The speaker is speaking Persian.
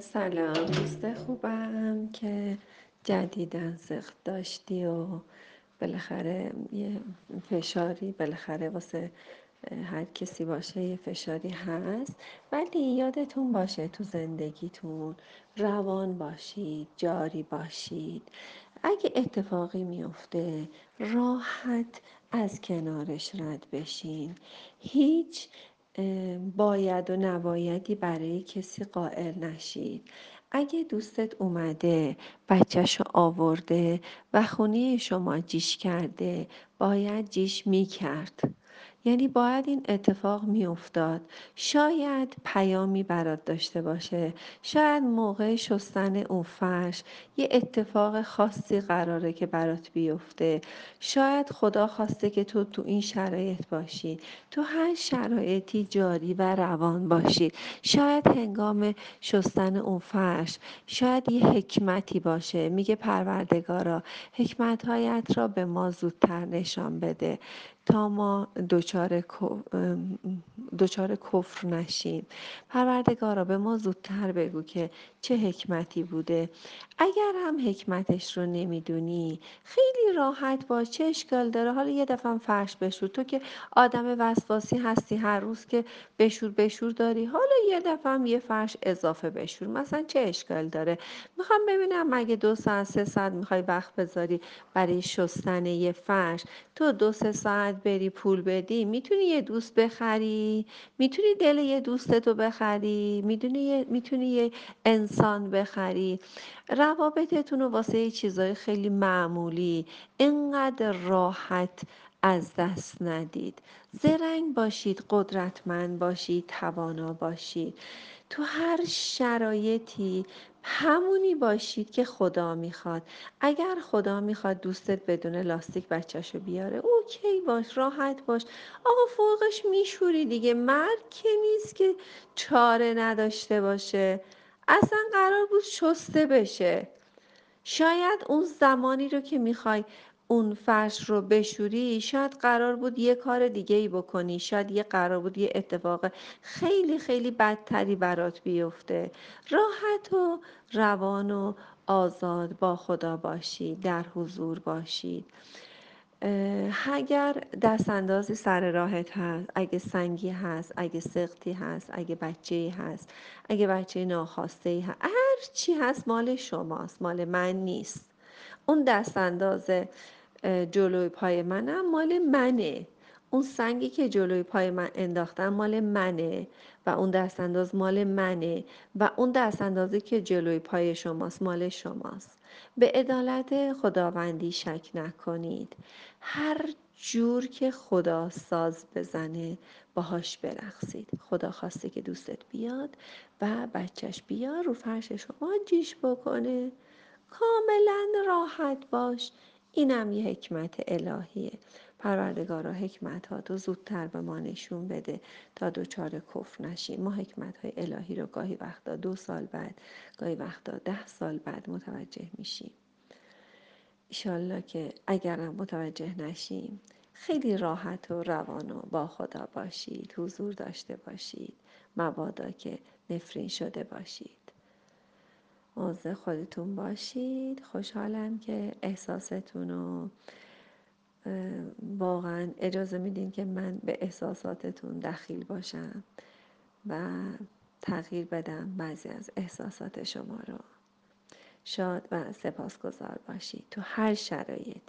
سلام. دوست خوبم که جدیدن سخت داشتی و بالاخره یه فشاری بالاخره واسه هر کسی باشه یه فشاری هست. ولی یادتون باشه تو زندگیتون روان باشید جاری باشید. اگه اتفاقی میفته راحت از کنارش رد بشین. هیچ باید و نبایدی برای کسی قائل نشید. اگه دوستت اومده بچهشو آورده و خونه شما جیش کرده باید جیش می‌کرد. یعنی باید این اتفاق میافتاد. شاید پیامی برات داشته باشه. شاید موقع شستن اون فرش یه اتفاق خاصی قراره که برات بیفته. شاید خدا خواسته که تو تو این شرایط باشی. تو هر شرایطی جاری و روان باشی. شاید هنگام شستن اون فرش شاید یه حکمتی باشه. میگه پروردگارا حکمتهایت را به ما زودتر نشان بده. تا ما دچار دچار کفر نشیم. پروردگارا به ما زودتر بگو که چه حکمتی بوده. اگر هم حکمتش رو نمی‌دونی خیلی راحت باش چه اشکال داره. حالا یه دفعه فرش بشور. تو که آدم وسواسی هستی هر روز که بشور بشور داری. حالا یه دفعه یه فرش اضافه بشور. مثلا چه اشکال داره؟ می‌خوام ببینم مگه دو ساعت سه ساعت می‌خوای وقت بذاری برای شستن یه فرش تو دو سه ساعت بری پول بدی می‌تونی یه دوست بخری؟ می‌تونی دل یه دوستتو بخری؟ می‌دونی می‌تونی یه انسان بخری؟ روابطتون رو واسه چیزای خیلی معمولی اینقدر راحت از دست ندید. زرنگ باشید قدرتمند باشید توانا باشید. تو هر شرایطی همونی باشید که خدا می‌خواد. اگر خدا می‌خواد دوستت بدون لاستیک بچهشو بیاره اوکی باش راحت باش. آقا فوقش میشوری دیگه مرد که نیست که چاره نداشته باشه. اصلا قرار بود شسته بشه. شاید اون زمانی رو که می‌خوای اون فرش رو بشوری شاید قرار بود یه کار دیگه ای بکنی شاید یه قرار بود یه اتفاق خیلی خیلی بدتری برات بیفته. راحت و روان و آزاد با خدا باشید در حضور باشید اگر دست اندازی سر راهت هست اگه سنگی هست اگه سقطی هست اگه بچه هست اگه بچه ناخواسته هست هر چی هست مال شماست مال من نیست. اون دست انداز جلوی پای منم مال منه. اون سنگی که جلوی پای من انداختن مال منه و اون دست انداز مال منه و اون دست اندازی که جلوی پای شماست مال شماست. به عدالت خداوندی شک نکنید. هر جور که خدا ساز بزنه باهاش برقصید. خدا خواسته که دوستت بیاد و بچهش بیا رو فرش شما جیش بکنه. کاملا راحت باش. اینم یه حکمت الهیه. پروردگارا حکمت ها تو زودتر به ما نشون بده تا دوچار کفر نشیم. ما حکمت های الهی رو گاهی وقتا دو سال بعد گاهی وقتا ده سال بعد متوجه میشیم. ایشالله که اگرم متوجه نشیم خیلی راحت و روان و با خدا باشید حضور داشته باشید مبادا که نفرین شده باشید. مواظب خودتون باشید. خوشحالم که احساستون رو واقعا اجازه میدین که من به احساساتتون دخیل باشم و تغییر بدم بعضی از احساسات شما رو. شاد و سپاسگزار باشید تو هر شرایطی.